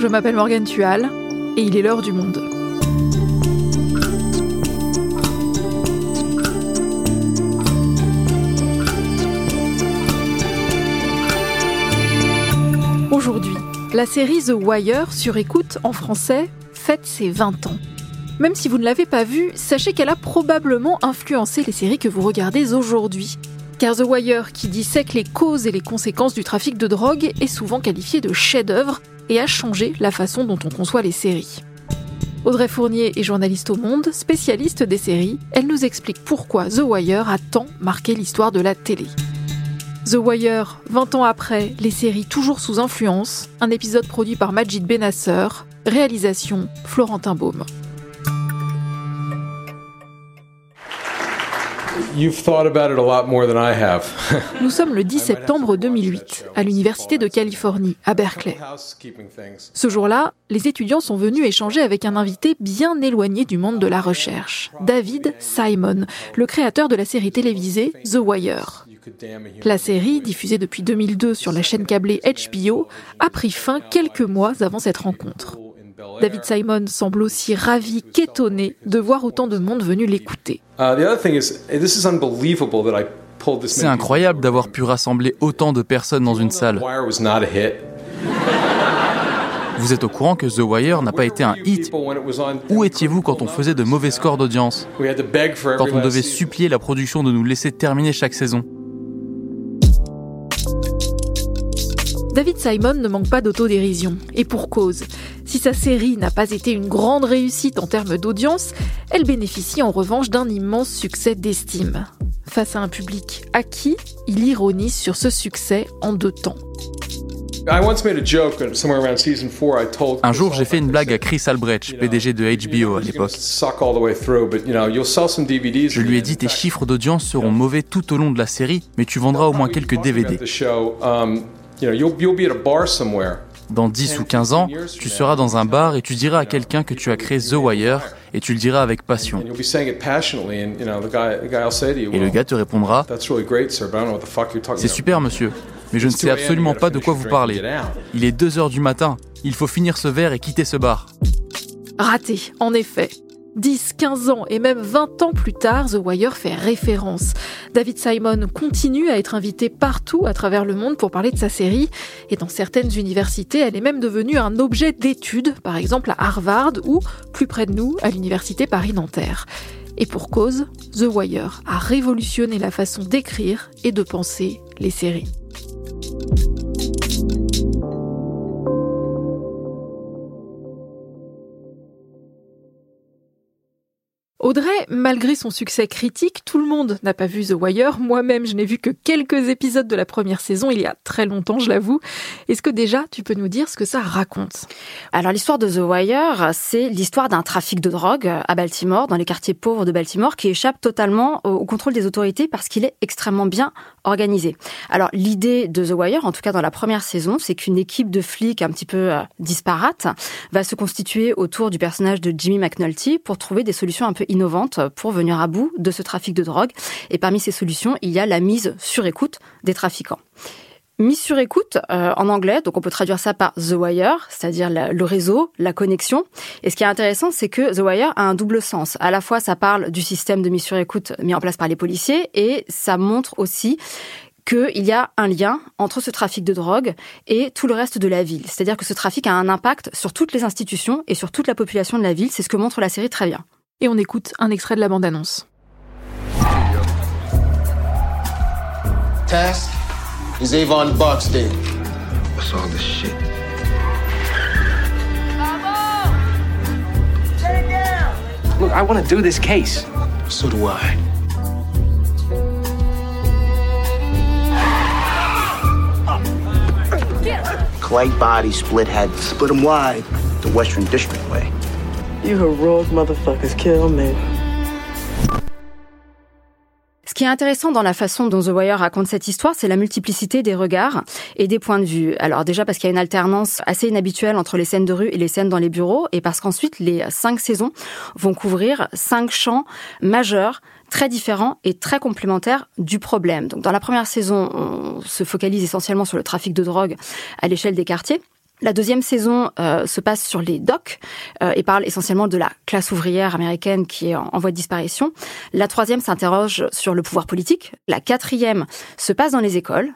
je m'appelle Morgane Tual et il est l'heure du monde. Aujourd'hui, la série The Wire sur écoute en français fête ses 20 ans. Même si vous ne l'avez pas vue, sachez qu'elle a probablement influencé les séries que vous regardez aujourd'hui. Car The Wire, qui dissèque les causes et les conséquences du trafic de drogue, est souvent qualifié de chef-d'œuvre et a changé la façon dont on conçoit les séries. Audrey Fournier est journaliste au Monde, spécialiste des séries. Elle nous explique pourquoi The Wire a tant marqué l'histoire de la télé. The Wire, 20 ans après, les séries toujours sous influence, un épisode produit par Majid Benasser, réalisation Florentin Baume. Nous sommes le 10 septembre 2008, à l'Université de Californie, à Berkeley. Ce jour-là, les étudiants sont venus échanger avec un invité bien éloigné du monde de la recherche, David Simon, le créateur de la série télévisée The Wire. La série, diffusée depuis 2002 sur la chaîne câblée HBO, a pris fin quelques mois avant cette rencontre. David Simon semble aussi ravi qu'étonné de voir autant de monde venu l'écouter. C'est incroyable d'avoir pu rassembler autant de personnes dans une salle. Vous êtes au courant que The Wire n'a pas été un hit? Où étiez-vous quand on faisait de mauvais scores d'audience? Quand on devait supplier la production de nous laisser terminer chaque saison David Simon ne manque pas d'autodérision, et pour cause. Si sa série n'a pas été une grande réussite en termes d'audience, elle bénéficie en revanche d'un immense succès d'estime. Face à un public acquis, il ironise sur ce succès en deux temps. Un jour, j'ai fait une blague à Chris Albrecht, PDG de HBO à l'époque. Je lui ai dit tes chiffres d'audience seront mauvais tout au long de la série, mais tu vendras au moins quelques DVD. Dans 10 ou 15 ans, tu seras dans un bar et tu diras à quelqu'un que tu as créé The Wire et tu le diras avec passion. Et le gars te répondra C'est super, monsieur, mais je ne sais absolument pas de quoi vous parlez. Il est 2 heures du matin, il faut finir ce verre et quitter ce bar. Raté, en effet. 10, 15 ans et même 20 ans plus tard, The Wire fait référence. David Simon continue à être invité partout à travers le monde pour parler de sa série et dans certaines universités, elle est même devenue un objet d'étude, par exemple à Harvard ou plus près de nous à l'université Paris-Nanterre. Et pour cause, The Wire a révolutionné la façon d'écrire et de penser les séries. Audrey, malgré son succès critique, tout le monde n'a pas vu The Wire. Moi-même, je n'ai vu que quelques épisodes de la première saison il y a très longtemps, je l'avoue. Est-ce que déjà, tu peux nous dire ce que ça raconte? Alors l'histoire de The Wire, c'est l'histoire d'un trafic de drogue à Baltimore, dans les quartiers pauvres de Baltimore, qui échappe totalement au contrôle des autorités parce qu'il est extrêmement bien organisé. Alors l'idée de The Wire, en tout cas dans la première saison, c'est qu'une équipe de flics un petit peu euh, disparate va se constituer autour du personnage de Jimmy McNulty pour trouver des solutions un peu innovantes pour venir à bout de ce trafic de drogue. Et parmi ces solutions, il y a la mise sur écoute des trafiquants mise sur écoute euh, en anglais, donc on peut traduire ça par The Wire, c'est-à-dire le réseau, la connexion. Et ce qui est intéressant, c'est que The Wire a un double sens. À la fois, ça parle du système de mise sur écoute mis en place par les policiers et ça montre aussi qu'il y a un lien entre ce trafic de drogue et tout le reste de la ville. C'est-à-dire que ce trafic a un impact sur toutes les institutions et sur toute la population de la ville. C'est ce que montre la série très bien et on écoute un extrait de la bande-annonce. Is Avon Boxstein. What's all this shit? Look, I want to do this case. So do I. Clay body, split head. Split them wide. The Western District way. You heroic motherfuckers kill me. Ce qui est intéressant dans la façon dont The Wire raconte cette histoire, c'est la multiplicité des regards et des points de vue. Alors déjà parce qu'il y a une alternance assez inhabituelle entre les scènes de rue et les scènes dans les bureaux, et parce qu'ensuite les cinq saisons vont couvrir cinq champs majeurs très différents et très complémentaires du problème. Donc dans la première saison, on se focalise essentiellement sur le trafic de drogue à l'échelle des quartiers. La deuxième saison euh, se passe sur les docks euh, et parle essentiellement de la classe ouvrière américaine qui est en, voie de disparition. La troisième s'interroge sur le pouvoir politique. La quatrième se passe dans les écoles.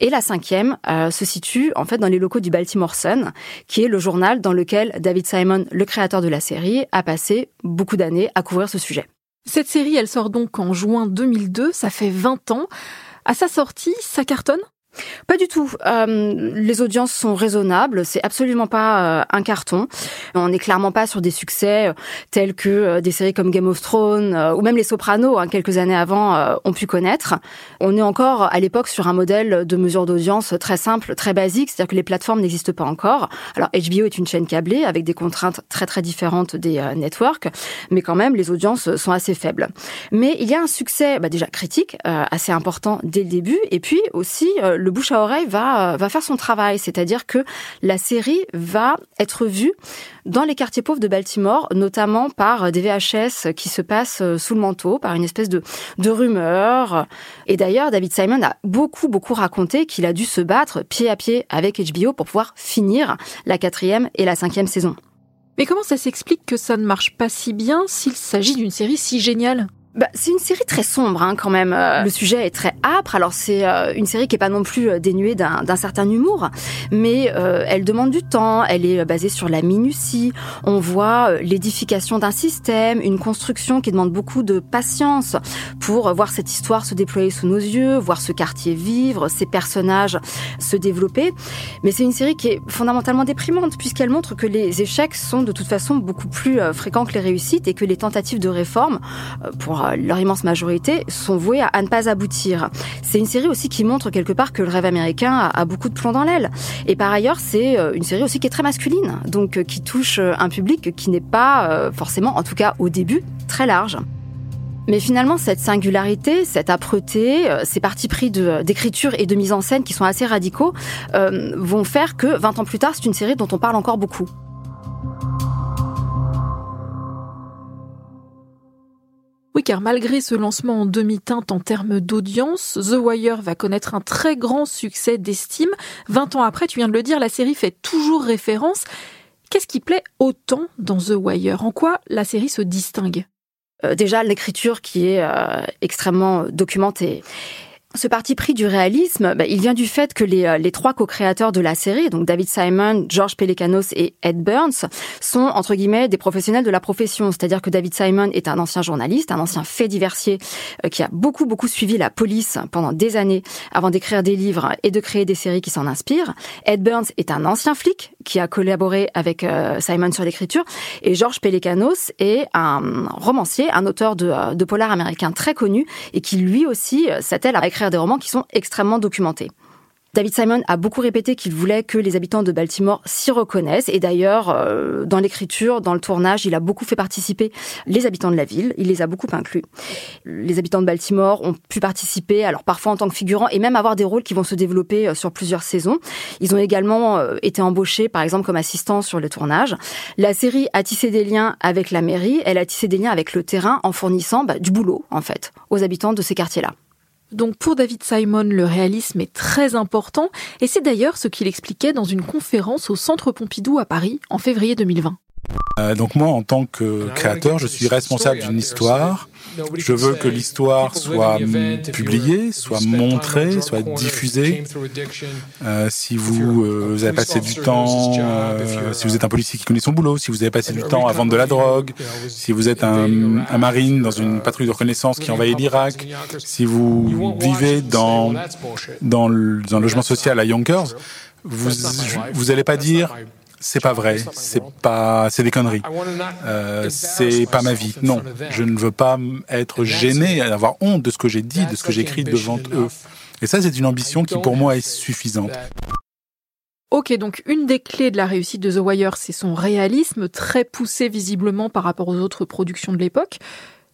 Et la cinquième euh, se situe en fait dans les locaux du Baltimore Sun, qui est le journal dans lequel David Simon, le créateur de la série, a passé beaucoup d'années à couvrir ce sujet. Cette série, elle sort donc en juin 2002, ça fait 20 ans. À sa sortie, ça cartonne? Pas du tout. Euh, les audiences sont raisonnables. C'est absolument pas euh, un carton. On n'est clairement pas sur des succès euh, tels que des séries comme Game of Thrones ou même Les Sopranos, hein, quelques années avant, ont pu connaître. On est encore à l'époque sur un modèle de mesure d'audience très simple, très basique, c'est-à-dire que les plateformes n'existent pas encore. Alors HBO est une chaîne câblée avec des contraintes très très différentes des networks, mais quand même les audiences sont assez faibles. Mais il y a un succès bah, déjà critique assez important dès le début, et puis aussi le bouche à oreille va, euh, va faire son travail, c'est-à-dire que la série va être vue dans les quartiers pauvres de Baltimore, notamment par des VHS qui se passent euh, sous le manteau, par une espèce de, de rumeur. Et d'ailleurs, David Simon a beaucoup, beaucoup raconté qu'il a dû se battre pied à pied avec HBO pour pouvoir finir la quatrième et la cinquième saison. Mais comment ça s'explique que ça ne marche pas si bien s'il s'agit d'une série si géniale? Bah, c'est une série très sombre hein, quand même. Euh, le sujet est très âpre. Alors c'est euh, une série qui est pas non plus euh, dénuée d'un certain humour, mais elle demande du temps. Elle est basée sur la minutie. On voit l'édification d'un système, une construction qui demande beaucoup de patience pour voir cette histoire se déployer sous nos yeux, voir ce quartier vivre, ces personnages se développer. Mais c'est une série qui est fondamentalement déprimante puisqu'elle montre que les échecs sont de toute façon beaucoup plus fréquents que les réussites et que les tentatives de réforme pour leur immense majorité, sont voués à, ne pas aboutir. C'est une série aussi qui montre quelque part que le rêve américain a, beaucoup de plomb dans l'aile. Et par ailleurs, c'est euh, une série aussi qui est très masculine, donc euh, qui touche euh, un public qui n'est pas forcément, en tout cas au début, très large. Mais finalement, cette singularité, cette âpreté, ces partis pris d'écriture et de mise en scène qui sont assez radicaux, vont faire que 20 ans plus tard, c'est une série dont on parle encore beaucoup. Car malgré ce lancement en demi-teinte en termes d'audience, The Wire va connaître un très grand succès d'estime. 20 ans après, tu viens de le dire, la série fait toujours référence. Qu'est-ce qui plaît autant dans The Wire? En quoi la série se distingue? Euh, Déjà l'écriture qui est euh, extrêmement documentée ce parti pris du réalisme, bah, il vient du fait que les, euh, les trois co-créateurs de la série, donc David Simon, George Pelecanos et Ed Burns, sont entre guillemets des professionnels de la profession. C'est-à-dire que David Simon est un ancien journaliste, un ancien fait diversier euh, qui a beaucoup beaucoup suivi la police pendant des années avant d'écrire des livres et de créer des séries qui s'en inspirent. Ed Burns est un ancien flic qui a collaboré avec euh, Simon sur l'écriture et George Pelecanos est un romancier, un auteur de, de polar américain très connu et qui lui aussi s'attelle à écrire des romans qui sont extrêmement documentés. David Simon a beaucoup répété qu'il voulait que les habitants de Baltimore s'y reconnaissent. Et d'ailleurs, euh, dans l'écriture, dans le tournage, il a beaucoup fait participer les habitants de la ville. Il les a beaucoup inclus. Les habitants de Baltimore ont pu participer, alors parfois en tant que figurants, et même avoir des rôles qui vont se développer euh, sur plusieurs saisons. Ils ont également euh, été embauchés, par exemple, comme assistants sur le tournage. La série a tissé des liens avec la mairie. Elle a tissé des liens avec le terrain en fournissant bah, du boulot, en fait, aux habitants de ces quartiers-là. Donc pour David Simon, le réalisme est très important et c'est d'ailleurs ce qu'il expliquait dans une conférence au Centre Pompidou à Paris en février 2020. Euh, donc moi, en tant que créateur, je suis responsable d'une histoire. Je veux que l'histoire soit publiée, soit montrée, soit diffusée. Euh, si vous, euh, avez passé du temps, euh, si vous êtes un policier qui connaît son boulot, si vous avez passé du temps à vendre de la drogue, si vous êtes un, un marine dans une patrouille de reconnaissance qui envahit l'Irak, si vous vivez dans, dans, le, dans logement social à Yonkers, vous vous allez pas dire c'est pas vrai, c'est pas, c'est des conneries. Euh, c'est pas ma vie. Non, je ne veux pas être gêné, avoir honte de ce que j'ai dit, de ce que j'ai écrit devant eux. Et ça, c'est une ambition qui pour moi est suffisante. Ok, donc une des clés de la réussite de The Wire, c'est son réalisme, très poussé visiblement par rapport aux autres productions de l'époque.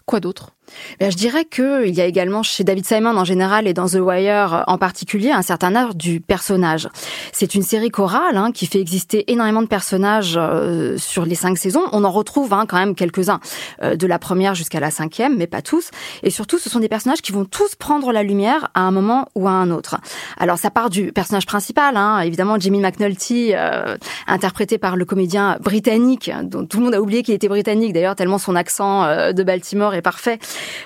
Quoi d'autre? Ben, je dirais qu'il y a également chez David Simon en général et dans The Wire en particulier un certain art du personnage. C'est une série chorale hein, qui fait exister énormément de personnages euh, sur les cinq saisons. On en retrouve hein, quand même quelques-uns euh, de la première jusqu'à la cinquième, mais pas tous. Et surtout, ce sont des personnages qui vont tous prendre la lumière à un moment ou à un autre. Alors ça part du personnage principal, hein, évidemment Jimmy McNulty, euh, interprété par le comédien britannique, dont tout le monde a oublié qu'il était britannique d'ailleurs, tellement son accent de Baltimore est parfait.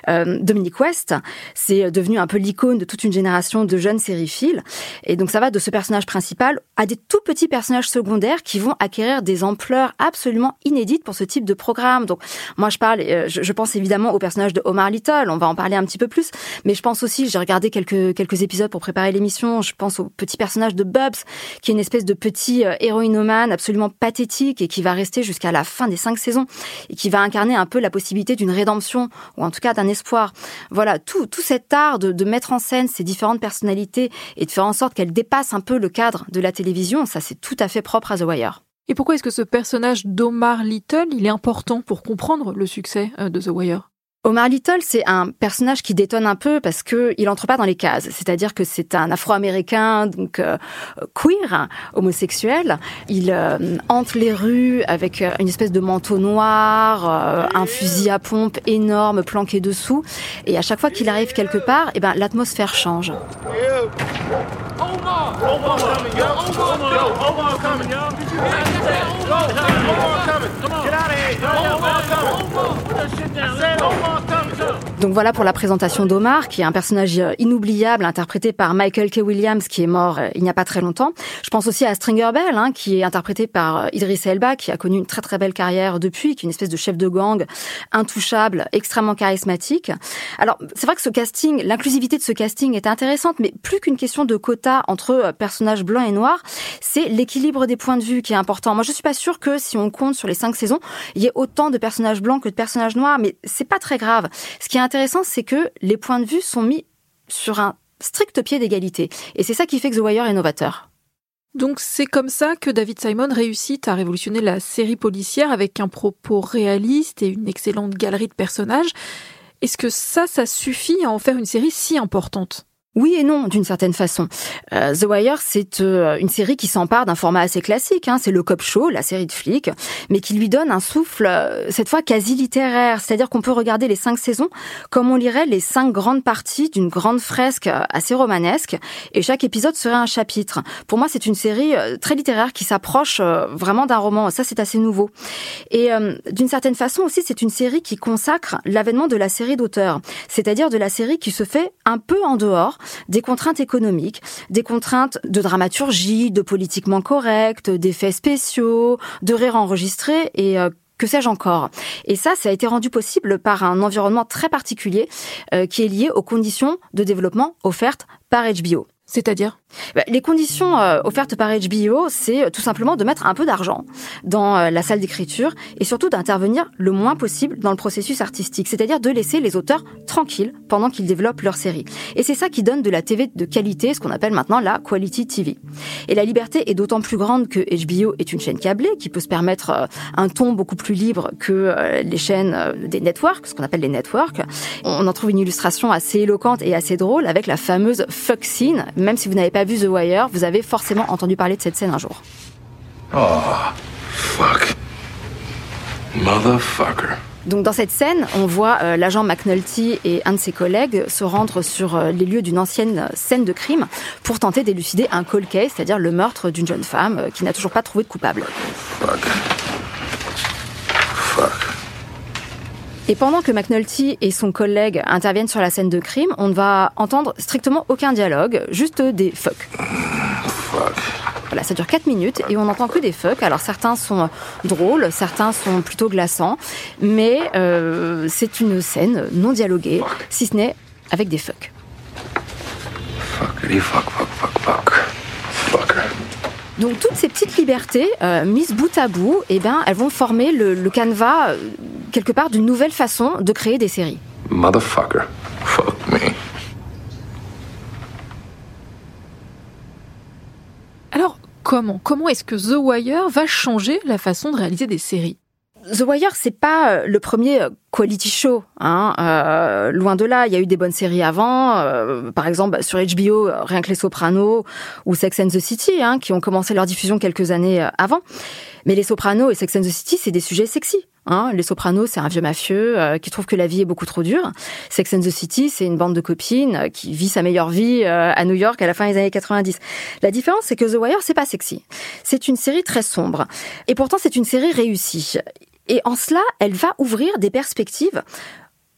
Euh, Dominique West, c'est devenu un peu l'icône de toute une génération de jeunes sériphiles. Et donc ça va de ce personnage principal à des tout petits personnages secondaires qui vont acquérir des ampleurs absolument inédites pour ce type de programme. Donc moi je parle, euh, je, pense évidemment au personnage de Omar Little, on va en parler un petit peu plus, mais je pense aussi, j'ai regardé quelques quelques épisodes pour préparer l'émission, je pense au petit personnage de Bubs, qui est une espèce de petit euh, héroïnomane absolument pathétique et qui va rester jusqu'à la fin des cinq saisons et qui va incarner un peu la possibilité d'une rédemption ou en cas d'un espoir. Voilà, tout, tout cet art de, de mettre en scène ces différentes personnalités et de faire en sorte qu'elles dépassent un peu le cadre de la télévision, ça c'est tout à fait propre à The Wire. Et pourquoi est-ce que ce personnage d'Omar Little, il est important pour comprendre le succès euh, de The Wire? Omar Little, c'est un personnage qui détonne un peu parce que il entre pas dans les cases. C'est-à-dire que c'est un Afro-américain, donc euh, queer, homosexuel. Il euh, hante les rues avec euh, une espèce de manteau noir, un fusil à pompe énorme planqué dessous. Et à chaque fois qu'il arrive quelque part, eh ben l'atmosphère change. Donc voilà pour la présentation d'Omar, qui est un personnage inoubliable interprété par Michael K. Williams, qui est mort euh, il n'y a pas très longtemps. Je pense aussi à Stringer Bell, hein, qui est interprété par euh, Idris Elba, qui a connu une très très belle carrière depuis, qui est une espèce de chef de gang intouchable, extrêmement charismatique. Alors c'est vrai que ce casting, l'inclusivité de ce casting est intéressante, mais plus qu'une question de quota entre euh, personnages blancs et noirs, c'est l'équilibre des points de vue qui est important. Moi je suis pas sûre que si on compte sur les cinq saisons, il y ait autant de personnages blancs que de personnages noirs, mais c'est pas très grave. Ce qui est intéressant, c'est que les points de vue sont mis sur un strict pied d'égalité. Et c'est ça qui fait que The Wire est novateur. Donc c'est comme ça que David Simon réussit à révolutionner la série policière avec un propos réaliste et une excellente galerie de personnages. Est-ce que ça, ça suffit à en faire une série si importante? Oui et non, d'une certaine façon. Euh, The Wire, c'est euh, une série qui s'empare d'un format assez classique. Hein, c'est le cop show, la série de flics, mais qui lui donne un souffle, euh, cette fois quasi littéraire. C'est-à-dire qu'on peut regarder les cinq saisons comme on lirait les cinq grandes parties d'une grande fresque assez romanesque, et chaque épisode serait un chapitre. Pour moi, c'est une série très littéraire qui s'approche vraiment d'un roman. Ça, c'est assez nouveau. Et d'une certaine façon aussi, c'est une série qui consacre l'avènement de la série d'auteur, c'est-à-dire de la série qui se fait un peu en dehors des contraintes économiques, des contraintes de dramaturgie, de politiquement correct, d'effets spéciaux, de rire enregistré et euh, que sais-je encore Et ça, ça a été rendu possible par un environnement très particulier euh, qui est lié aux conditions de développement offertes par HBO. C'est-à-dire bah, Les conditions euh, offertes par HBO, c'est euh, tout simplement de mettre un peu d'argent dans euh, la salle d'écriture et surtout d'intervenir le moins possible dans le processus artistique, c'est-à-dire de laisser les auteurs tranquilles pendant qu'ils développent leur série. Et c'est ça qui donne de la TV de qualité, ce qu'on appelle maintenant la quality TV. Et la liberté est d'autant plus grande que HBO est une chaîne câblée qui peut se permettre un ton beaucoup plus libre que les chaînes des networks, ce qu'on appelle les networks. On en trouve une illustration assez éloquente et assez drôle avec la fameuse fuck scene même si vous n'avez pas vu The Wire, vous avez forcément entendu parler de cette scène un jour. Oh, fuck. Motherfucker. Donc dans cette scène, on voit euh, l'agent McNulty et un de ses collègues se rendre sur euh, les lieux d'une ancienne scène de crime pour tenter d'élucider un cold case, c'est-à-dire le meurtre d'une jeune femme euh, qui n'a toujours pas trouvé de coupable. Fuck. Fuck. Et pendant que McNulty et son collègue interviennent sur la scène de crime, on ne va entendre strictement aucun dialogue, juste des fuck. Voilà, ça dure 4 minutes et on n'entend que des fuck. Alors certains sont drôles, certains sont plutôt glaçants, mais euh, c'est une scène non dialoguée, si ce n'est avec des fuck. Fuckity fuck, fuck, fuck, fuck. Fucker. Donc toutes ces petites libertés euh, mises bout à bout, eh ben, elles vont former le, le canevas euh, quelque part d'une nouvelle façon de créer des séries. Motherfucker. Fuck me. Alors comment? Comment est-ce que The Wire va changer la façon de réaliser des séries? The Wire, c'est pas euh, le premier euh, quality show, hein, euh, loin de là. Il y a eu des bonnes séries avant, euh, par exemple sur HBO, rien que Les Sopranos ou Sex and the City, hein, qui ont commencé leur diffusion quelques années avant. Mais Les Sopranos et Sex and the City, c'est des sujets sexy. Hein. Les Sopranos, c'est un vieux mafieux qui trouve que la vie est beaucoup trop dure. Sex and the City, c'est une bande de copines qui vit sa meilleure vie à New York à la fin des années 90. La différence, c'est que The Wire, c'est pas sexy. C'est une série très sombre. Et pourtant, c'est une série réussie. Et en cela, elle va ouvrir des perspectives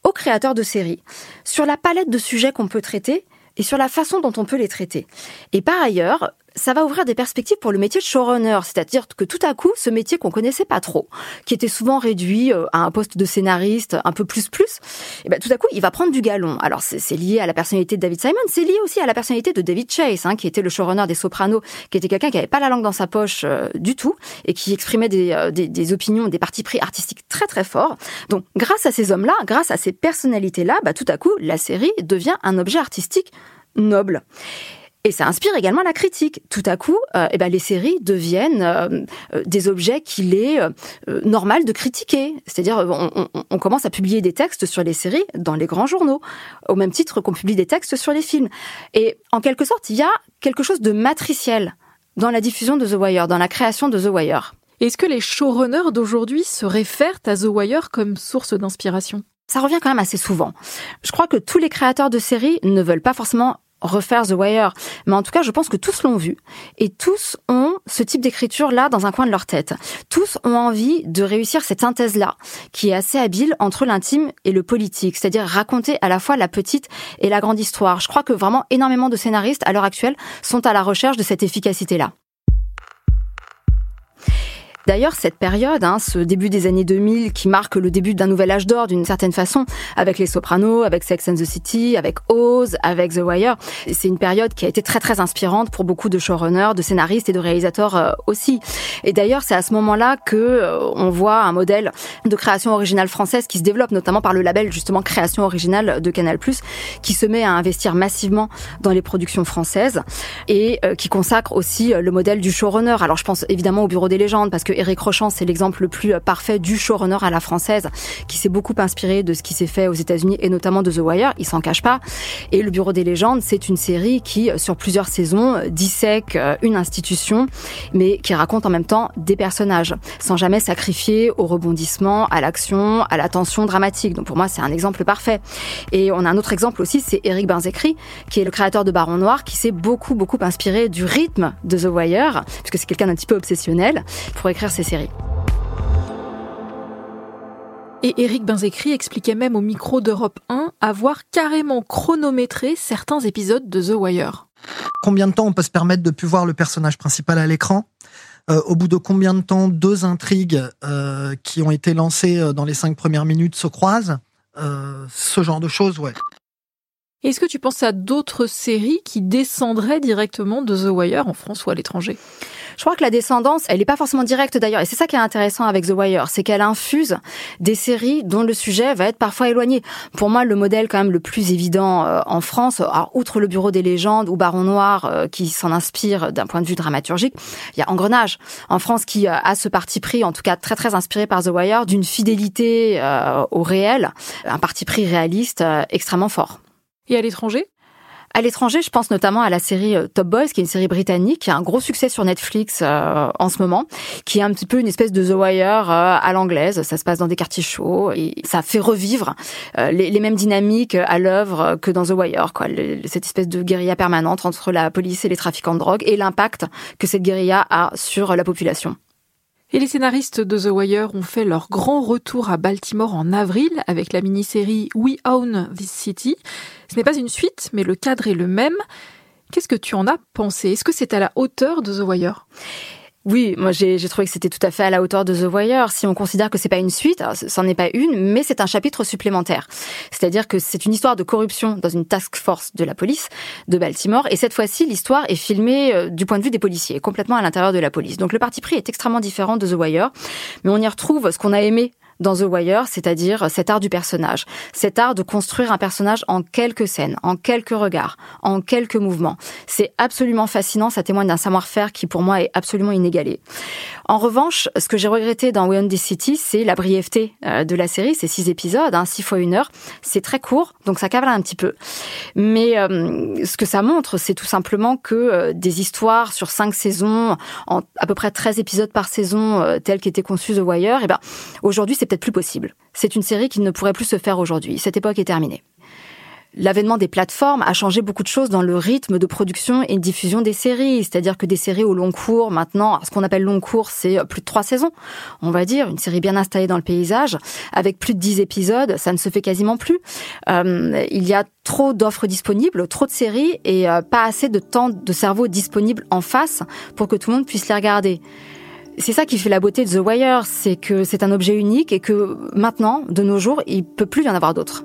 aux créateurs de séries sur la palette de sujets qu'on peut traiter et sur la façon dont on peut les traiter. Et par ailleurs, ça va ouvrir des perspectives pour le métier de showrunner, c'est-à-dire que tout à coup, ce métier qu'on connaissait pas trop, qui était souvent réduit euh, à un poste de scénariste un peu plus plus, eh ben tout à coup, il va prendre du galon. Alors c'est lié à la personnalité de David Simon, c'est lié aussi à la personnalité de David Chase, hein, qui était le showrunner des Sopranos, qui était quelqu'un qui avait pas la langue dans sa poche euh, du tout et qui exprimait des, euh, des, des, opinions, des partis pris artistiques très très forts. Donc grâce à ces hommes-là, grâce à ces personnalités-là, bah, tout à coup, la série devient un objet artistique noble. Et ça inspire également la critique. Tout à coup, euh, eh ben, les séries deviennent euh, euh, des objets qu'il est normal de critiquer. C'est-à-dire, on, on, commence à publier des textes sur les séries dans les grands journaux, au même titre qu'on publie des textes sur les films. Et en quelque sorte, il y a quelque chose de matriciel dans la diffusion de The Wire, dans la création de The Wire. Est-ce que les showrunners d'aujourd'hui se réfèrent à The Wire comme source d'inspiration? Ça revient quand même assez souvent. Je crois que tous les créateurs de séries ne veulent pas forcément refaire The Wire. Mais en tout cas, je pense que tous l'ont vu. Et tous ont ce type d'écriture-là dans un coin de leur tête. Tous ont envie de réussir cette synthèse-là, qui est assez habile entre l'intime et le politique. C'est-à-dire raconter à la fois la petite et la grande histoire. Je crois que vraiment énormément de scénaristes, à l'heure actuelle, sont à la recherche de cette efficacité-là. D'ailleurs, cette période, hein, ce début des années 2000 qui marque le début d'un nouvel âge d'or d'une certaine façon, avec Les Sopranos, avec Sex and the City, avec Oz, avec The Wire, c'est une période qui a été très très inspirante pour beaucoup de showrunners, de scénaristes et de réalisateurs euh, aussi. Et d'ailleurs, c'est à ce moment-là que euh, on voit un modèle de création originale française qui se développe, notamment par le label justement Création originale de Canal+, qui se met à investir massivement dans les productions françaises et euh, qui consacre aussi le modèle du showrunner. Alors je pense évidemment au Bureau des légendes parce que Eric Rochant, c'est l'exemple le plus parfait du showrunner à la française, qui s'est beaucoup inspiré de ce qui s'est fait aux États-Unis et notamment de The Wire. Il s'en cache pas. Et Le Bureau des légendes, c'est une série qui, sur plusieurs saisons, dissèque euh, une institution, mais qui raconte en même temps des personnages, sans jamais sacrifier au rebondissement, à l'action, à la tension dramatique. Donc pour moi, c'est un exemple parfait. Et on a un autre exemple aussi, c'est Eric Benzekri, qui est le créateur de Baron Noir, qui s'est beaucoup, beaucoup inspiré du rythme de The Wire, puisque c'est quelqu'un d'un petit peu obsessionnel, pour écrire ces séries. Et Eric Benzécry expliquait même au micro d'Europe 1 avoir carrément chronométré certains épisodes de The Wire. Combien de temps on peut se permettre de plus voir le personnage principal à l'écran? Euh, Au bout de combien de temps deux intrigues euh, qui ont été lancées euh, dans les cinq premières minutes se croisent? Ce genre de choses, ouais. Est-ce que tu penses à d'autres séries qui descendraient directement de The Wire en France ou à l'étranger? Je crois que la descendance, elle n'est pas forcément directe d'ailleurs. Et c'est ça qui est intéressant avec The Wire, c'est qu'elle infuse des séries dont le sujet va être parfois éloigné. Pour moi, le modèle quand même le plus évident euh, en France, alors, outre le Bureau des légendes ou Baron Noir euh, qui s'en inspire d'un point de vue dramaturgique, il y a Engrenage en France qui euh, a ce parti pris, en tout cas très très inspiré par The Wire, d'une fidélité au réel, un parti pris réaliste extrêmement fort. Et à l'étranger? À l'étranger, je pense notamment à la série euh, Top Boys, qui est une série britannique, qui a un gros succès sur Netflix euh, en ce moment, qui est un petit peu une espèce de The Wire euh, à l'anglaise. Ça se passe dans des quartiers chauds et ça fait revivre les, les, mêmes dynamiques à l'œuvre que dans The Wire, quoi. cette espèce de guérilla permanente entre la police et les trafiquants de drogue et l'impact que cette guérilla a sur la population. Et les scénaristes de The Wire ont fait leur grand retour à Baltimore en avril avec la mini-série We Own This City. Ce n'est pas une suite, mais le cadre est le même. Qu'est-ce que tu en as pensé? Est-ce que c'est à la hauteur de The Wire? Oui, moi j'ai trouvé que c'était tout à fait à la hauteur de The Wire. Si on considère que c'est pas une suite, c'en est pas une, mais c'est un chapitre supplémentaire. C'est-à-dire que c'est une histoire de corruption dans une task force de la police de Baltimore, et cette fois-ci l'histoire est filmée euh, du point de vue des policiers, complètement à l'intérieur de la police. Donc le parti pris est extrêmement différent de The Wire, mais on y retrouve ce qu'on a aimé dans The Wire, c'est-à-dire cet art du personnage, cet art de construire un personnage en quelques scènes, en quelques regards, en quelques mouvements. C'est absolument fascinant, ça témoigne d'un savoir-faire qui pour moi est absolument inégalé. En revanche, ce que j'ai regretté dans We Own This City, c'est la brièveté euh, de la série, c'est six épisodes, hein, six fois une heure, c'est très court, donc ça cavale un petit peu. Mais euh, ce que ça montre, c'est tout simplement que euh, des histoires sur cinq saisons, en à peu près 13 épisodes par saison, euh, telles qu'était conçue The Wire, et eh ben, aujourd'hui c'est peut-être plus possible. C'est une série qui ne pourrait plus se faire aujourd'hui. Cette époque est terminée. L'avènement des plateformes a changé beaucoup de choses dans le rythme de production et de diffusion des séries. C'est-à-dire que des séries au long cours, maintenant, ce qu'on appelle long cours, c'est plus de trois saisons, on va dire, une série bien installée dans le paysage, avec plus de dix épisodes, ça ne se fait quasiment plus. Euh, il y a trop d'offres disponibles, trop de séries et euh, pas assez de temps de cerveau disponible en face pour que tout le monde puisse les regarder. C'est ça qui fait la beauté de The Wire, c'est que c'est un objet unique et que maintenant, de nos jours, il peut plus y en avoir d'autres.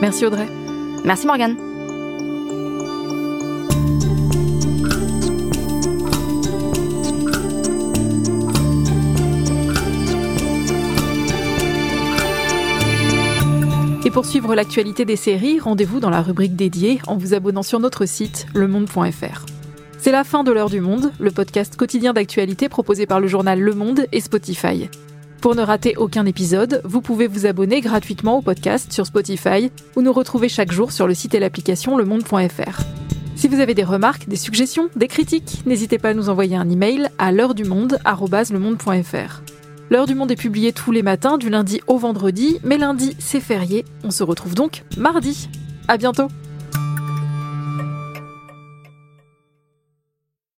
Merci Audrey. Merci Morgane. Et pour suivre l'actualité des séries, rendez-vous dans la rubrique dédiée en vous abonnant sur notre site lemonde.fr. C'est la fin de l'heure du monde, le podcast quotidien d'actualité proposé par le journal Le Monde et Spotify. Pour ne rater aucun épisode, vous pouvez vous abonner gratuitement au podcast sur Spotify ou nous retrouver chaque jour sur le site et l'application lemonde.fr. Si vous avez des remarques, des suggestions, des critiques, n'hésitez pas à nous envoyer un email à l'heure du monde. L'heure du monde est publiée tous les matins du lundi au vendredi, mais lundi c'est férié. On se retrouve donc mardi. À bientôt.